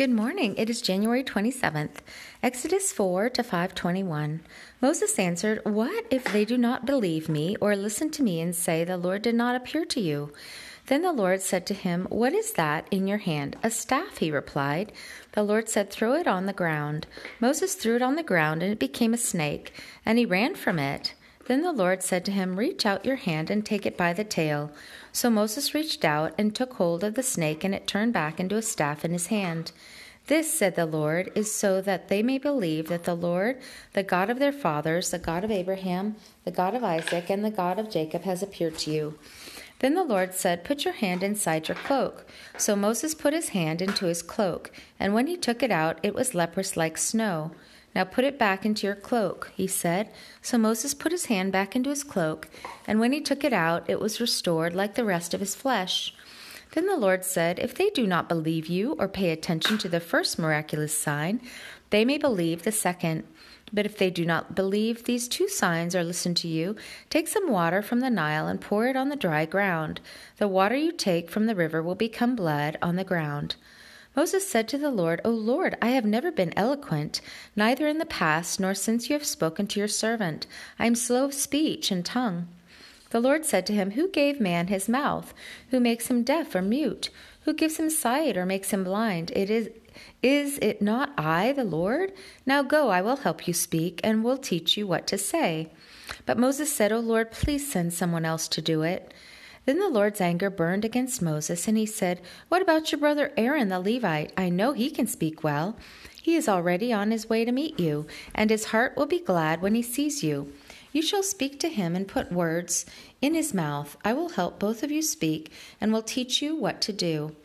Good morning. It is January 27th. Exodus 4 to 521. Moses answered, What if they do not believe me or listen to me and say, The Lord did not appear to you? Then the Lord said to him, What is that in your hand? A staff, he replied. The Lord said, Throw it on the ground. Moses threw it on the ground, and it became a snake, and he ran from it. Then the Lord said to him, Reach out your hand and take it by the tail. So Moses reached out and took hold of the snake, and it turned back into a staff in his hand. This, said the Lord, is so that they may believe that the Lord, the God of their fathers, the God of Abraham, the God of Isaac, and the God of Jacob, has appeared to you. Then the Lord said, Put your hand inside your cloak. So Moses put his hand into his cloak, and when he took it out, it was leprous like snow. Now put it back into your cloak, he said. So Moses put his hand back into his cloak, and when he took it out, it was restored like the rest of his flesh. Then the Lord said, If they do not believe you or pay attention to the first miraculous sign, they may believe the second. But if they do not believe these two signs or listen to you, take some water from the Nile and pour it on the dry ground. The water you take from the river will become blood on the ground. Moses said to the Lord, O Lord, I have never been eloquent, neither in the past nor since you have spoken to your servant. I am slow of speech and tongue. The Lord said to him, Who gave man his mouth? Who makes him deaf or mute? Who gives him sight or makes him blind? It is is it not I, the Lord? Now go, I will help you speak, and will teach you what to say. But Moses said, O Lord, please send someone else to do it. Then the Lord's anger burned against Moses, and he said, What about your brother Aaron the Levite? I know he can speak well. He is already on his way to meet you, and his heart will be glad when he sees you. You shall speak to him and put words in his mouth. I will help both of you speak, and will teach you what to do.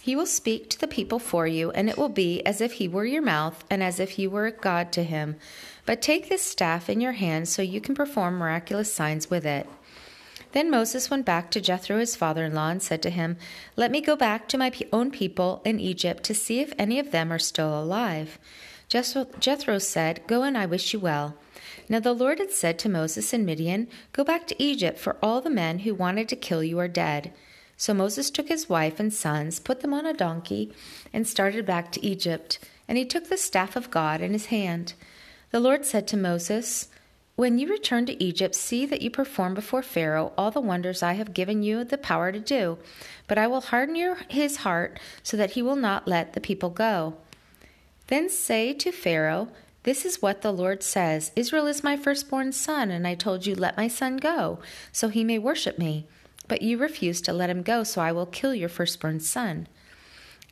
He will speak to the people for you, and it will be as if he were your mouth and as if you were a God to him. But take this staff in your hand so you can perform miraculous signs with it. Then Moses went back to Jethro, his father in law, and said to him, Let me go back to my own people in Egypt to see if any of them are still alive. Jethro said, Go and I wish you well. Now the Lord had said to Moses in Midian, Go back to Egypt, for all the men who wanted to kill you are dead. So Moses took his wife and sons, put them on a donkey, and started back to Egypt. And he took the staff of God in his hand. The Lord said to Moses, when you return to Egypt, see that you perform before Pharaoh all the wonders I have given you the power to do. But I will harden your, his heart so that he will not let the people go. Then say to Pharaoh, This is what the Lord says Israel is my firstborn son, and I told you, Let my son go, so he may worship me. But you refused to let him go, so I will kill your firstborn son.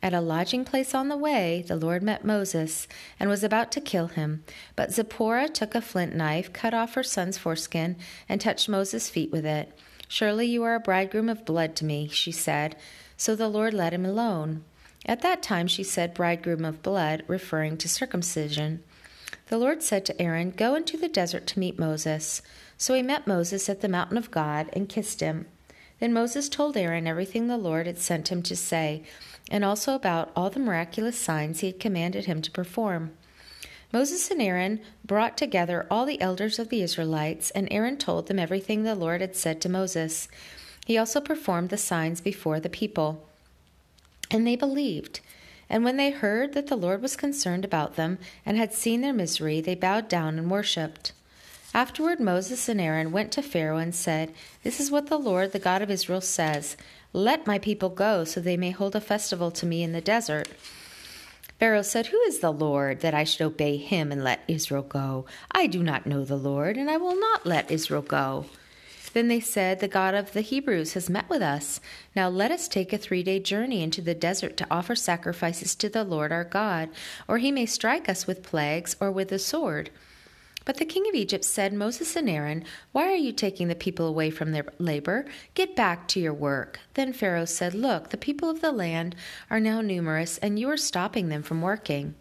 At a lodging place on the way, the Lord met Moses and was about to kill him. But Zipporah took a flint knife, cut off her son's foreskin, and touched Moses' feet with it. Surely you are a bridegroom of blood to me, she said. So the Lord let him alone. At that time she said, bridegroom of blood, referring to circumcision. The Lord said to Aaron, Go into the desert to meet Moses. So he met Moses at the mountain of God and kissed him. Then Moses told Aaron everything the Lord had sent him to say, and also about all the miraculous signs he had commanded him to perform. Moses and Aaron brought together all the elders of the Israelites, and Aaron told them everything the Lord had said to Moses. He also performed the signs before the people. And they believed. And when they heard that the Lord was concerned about them and had seen their misery, they bowed down and worshipped. Afterward, Moses and Aaron went to Pharaoh and said, This is what the Lord, the God of Israel, says Let my people go, so they may hold a festival to me in the desert. Pharaoh said, Who is the Lord, that I should obey him and let Israel go? I do not know the Lord, and I will not let Israel go. Then they said, The God of the Hebrews has met with us. Now let us take a three day journey into the desert to offer sacrifices to the Lord our God, or he may strike us with plagues or with the sword. But the king of Egypt said, Moses and Aaron, why are you taking the people away from their labor? Get back to your work. Then Pharaoh said, Look, the people of the land are now numerous, and you are stopping them from working.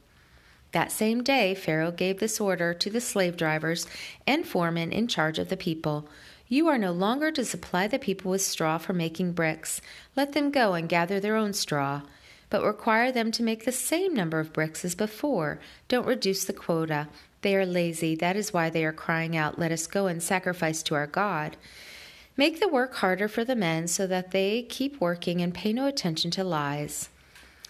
That same day, Pharaoh gave this order to the slave drivers and foremen in charge of the people. You are no longer to supply the people with straw for making bricks. Let them go and gather their own straw. But require them to make the same number of bricks as before. Don't reduce the quota. They are lazy. That is why they are crying out, Let us go and sacrifice to our God. Make the work harder for the men so that they keep working and pay no attention to lies.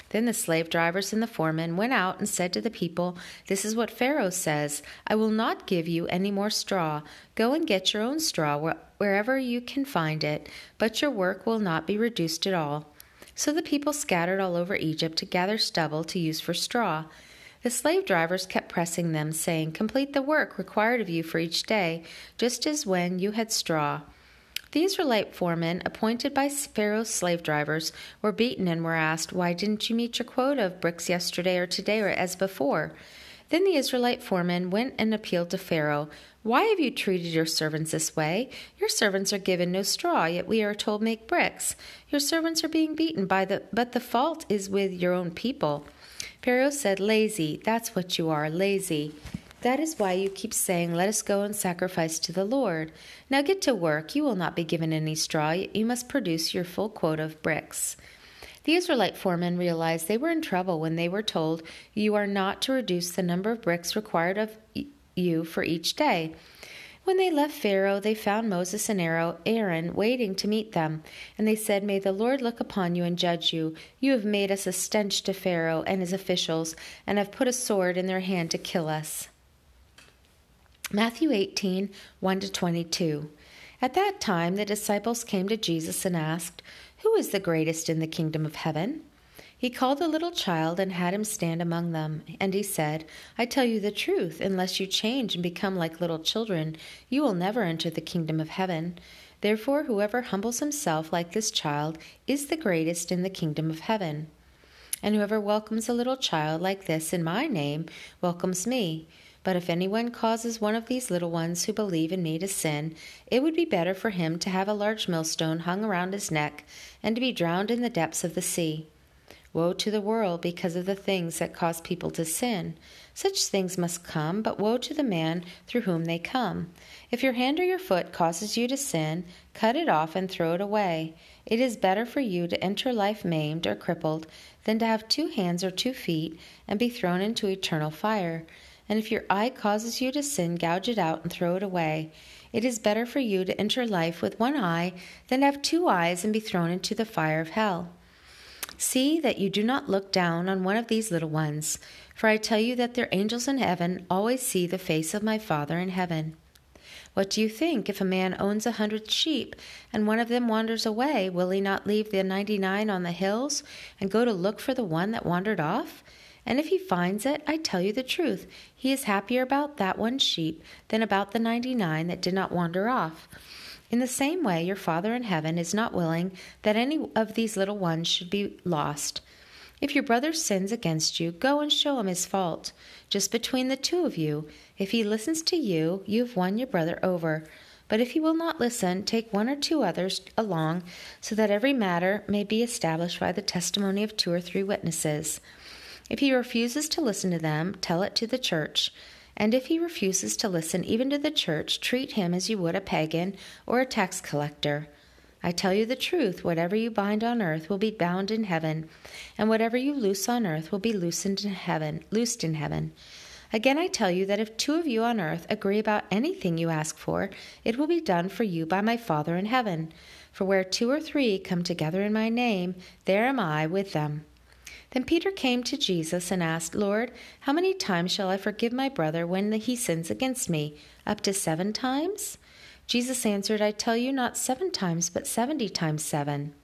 Then the slave drivers and the foremen went out and said to the people, This is what Pharaoh says I will not give you any more straw. Go and get your own straw wherever you can find it, but your work will not be reduced at all. So the people scattered all over Egypt to gather stubble to use for straw. The slave drivers kept pressing them, saying, Complete the work required of you for each day, just as when you had straw. The Israelite foremen, appointed by Pharaoh's slave drivers, were beaten and were asked, Why didn't you meet your quota of bricks yesterday or today or as before? Then the Israelite foreman went and appealed to Pharaoh. Why have you treated your servants this way? Your servants are given no straw, yet we are told make bricks. Your servants are being beaten by the but the fault is with your own people. Pharaoh said, Lazy, that's what you are, lazy. That is why you keep saying, Let us go and sacrifice to the Lord. Now get to work. You will not be given any straw. You must produce your full quota of bricks. The Israelite foremen realized they were in trouble when they were told, You are not to reduce the number of bricks required of you for each day. When they left Pharaoh, they found Moses and Aaron waiting to meet them. And they said, May the Lord look upon you and judge you. You have made us a stench to Pharaoh and his officials, and have put a sword in their hand to kill us. Matthew 18 1 22. At that time, the disciples came to Jesus and asked, Who is the greatest in the kingdom of heaven? He called a little child and had him stand among them. And he said, I tell you the truth, unless you change and become like little children, you will never enter the kingdom of heaven. Therefore, whoever humbles himself like this child is the greatest in the kingdom of heaven. And whoever welcomes a little child like this in my name welcomes me. But if anyone causes one of these little ones who believe in me to sin, it would be better for him to have a large millstone hung around his neck and to be drowned in the depths of the sea. Woe to the world because of the things that cause people to sin. Such things must come, but woe to the man through whom they come. If your hand or your foot causes you to sin, cut it off and throw it away. It is better for you to enter life maimed or crippled than to have two hands or two feet and be thrown into eternal fire. And if your eye causes you to sin, gouge it out and throw it away. It is better for you to enter life with one eye than to have two eyes and be thrown into the fire of hell. See that you do not look down on one of these little ones, for I tell you that their angels in heaven always see the face of my Father in heaven. What do you think if a man owns a hundred sheep and one of them wanders away? Will he not leave the ninety nine on the hills and go to look for the one that wandered off? And if he finds it, I tell you the truth, he is happier about that one sheep than about the ninety nine that did not wander off. In the same way, your Father in heaven is not willing that any of these little ones should be lost. If your brother sins against you, go and show him his fault. Just between the two of you, if he listens to you, you have won your brother over. But if he will not listen, take one or two others along, so that every matter may be established by the testimony of two or three witnesses. If he refuses to listen to them, tell it to the church. And if he refuses to listen even to the church, treat him as you would a pagan or a tax collector. I tell you the truth, whatever you bind on earth will be bound in heaven, and whatever you loose on earth will be loosened in heaven, loosed in heaven. Again I tell you that if two of you on earth agree about anything you ask for, it will be done for you by my Father in heaven. For where two or three come together in my name, there am I with them. Then Peter came to Jesus and asked, Lord, how many times shall I forgive my brother when he sins against me? Up to seven times? Jesus answered, I tell you, not seven times, but seventy times seven.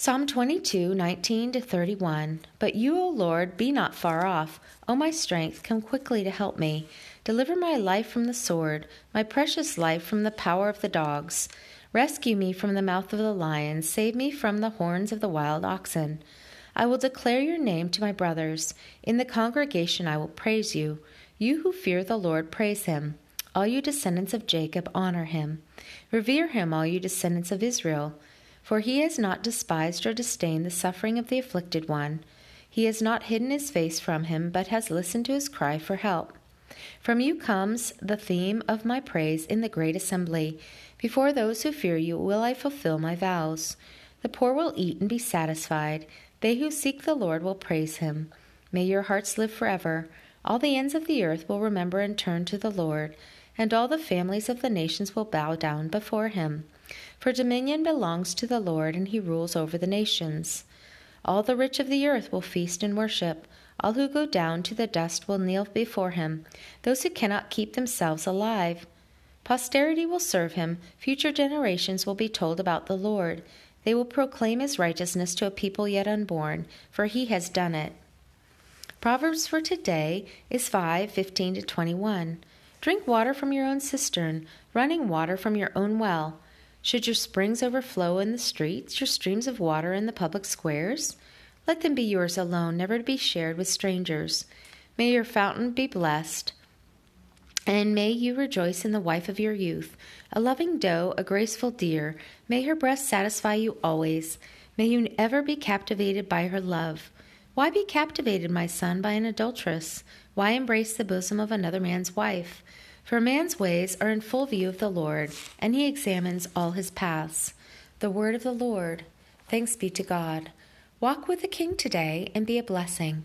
Psalm 22, 19 to 31. But you, O Lord, be not far off. O my strength, come quickly to help me. Deliver my life from the sword, my precious life from the power of the dogs. Rescue me from the mouth of the lion, save me from the horns of the wild oxen. I will declare your name to my brothers. In the congregation I will praise you. You who fear the Lord, praise him. All you descendants of Jacob, honor him. Revere him, all you descendants of Israel. For he has not despised or disdained the suffering of the afflicted one. He has not hidden his face from him, but has listened to his cry for help. From you comes the theme of my praise in the great assembly. Before those who fear you will I fulfill my vows. The poor will eat and be satisfied. They who seek the Lord will praise him. May your hearts live forever. All the ends of the earth will remember and turn to the Lord, and all the families of the nations will bow down before him. For dominion belongs to the Lord, and he rules over the nations. All the rich of the earth will feast and worship. All who go down to the dust will kneel before him, those who cannot keep themselves alive. Posterity will serve him, future generations will be told about the Lord. They will proclaim his righteousness to a people yet unborn, for he has done it. Proverbs for today is 5 15 to 21. Drink water from your own cistern, running water from your own well. Should your springs overflow in the streets, your streams of water in the public squares? Let them be yours alone, never to be shared with strangers. May your fountain be blessed, and may you rejoice in the wife of your youth, a loving doe, a graceful deer. May her breast satisfy you always. May you ever be captivated by her love. Why be captivated, my son, by an adulteress? Why embrace the bosom of another man's wife? For man's ways are in full view of the Lord, and he examines all his paths. The word of the Lord. Thanks be to God. Walk with the King today and be a blessing.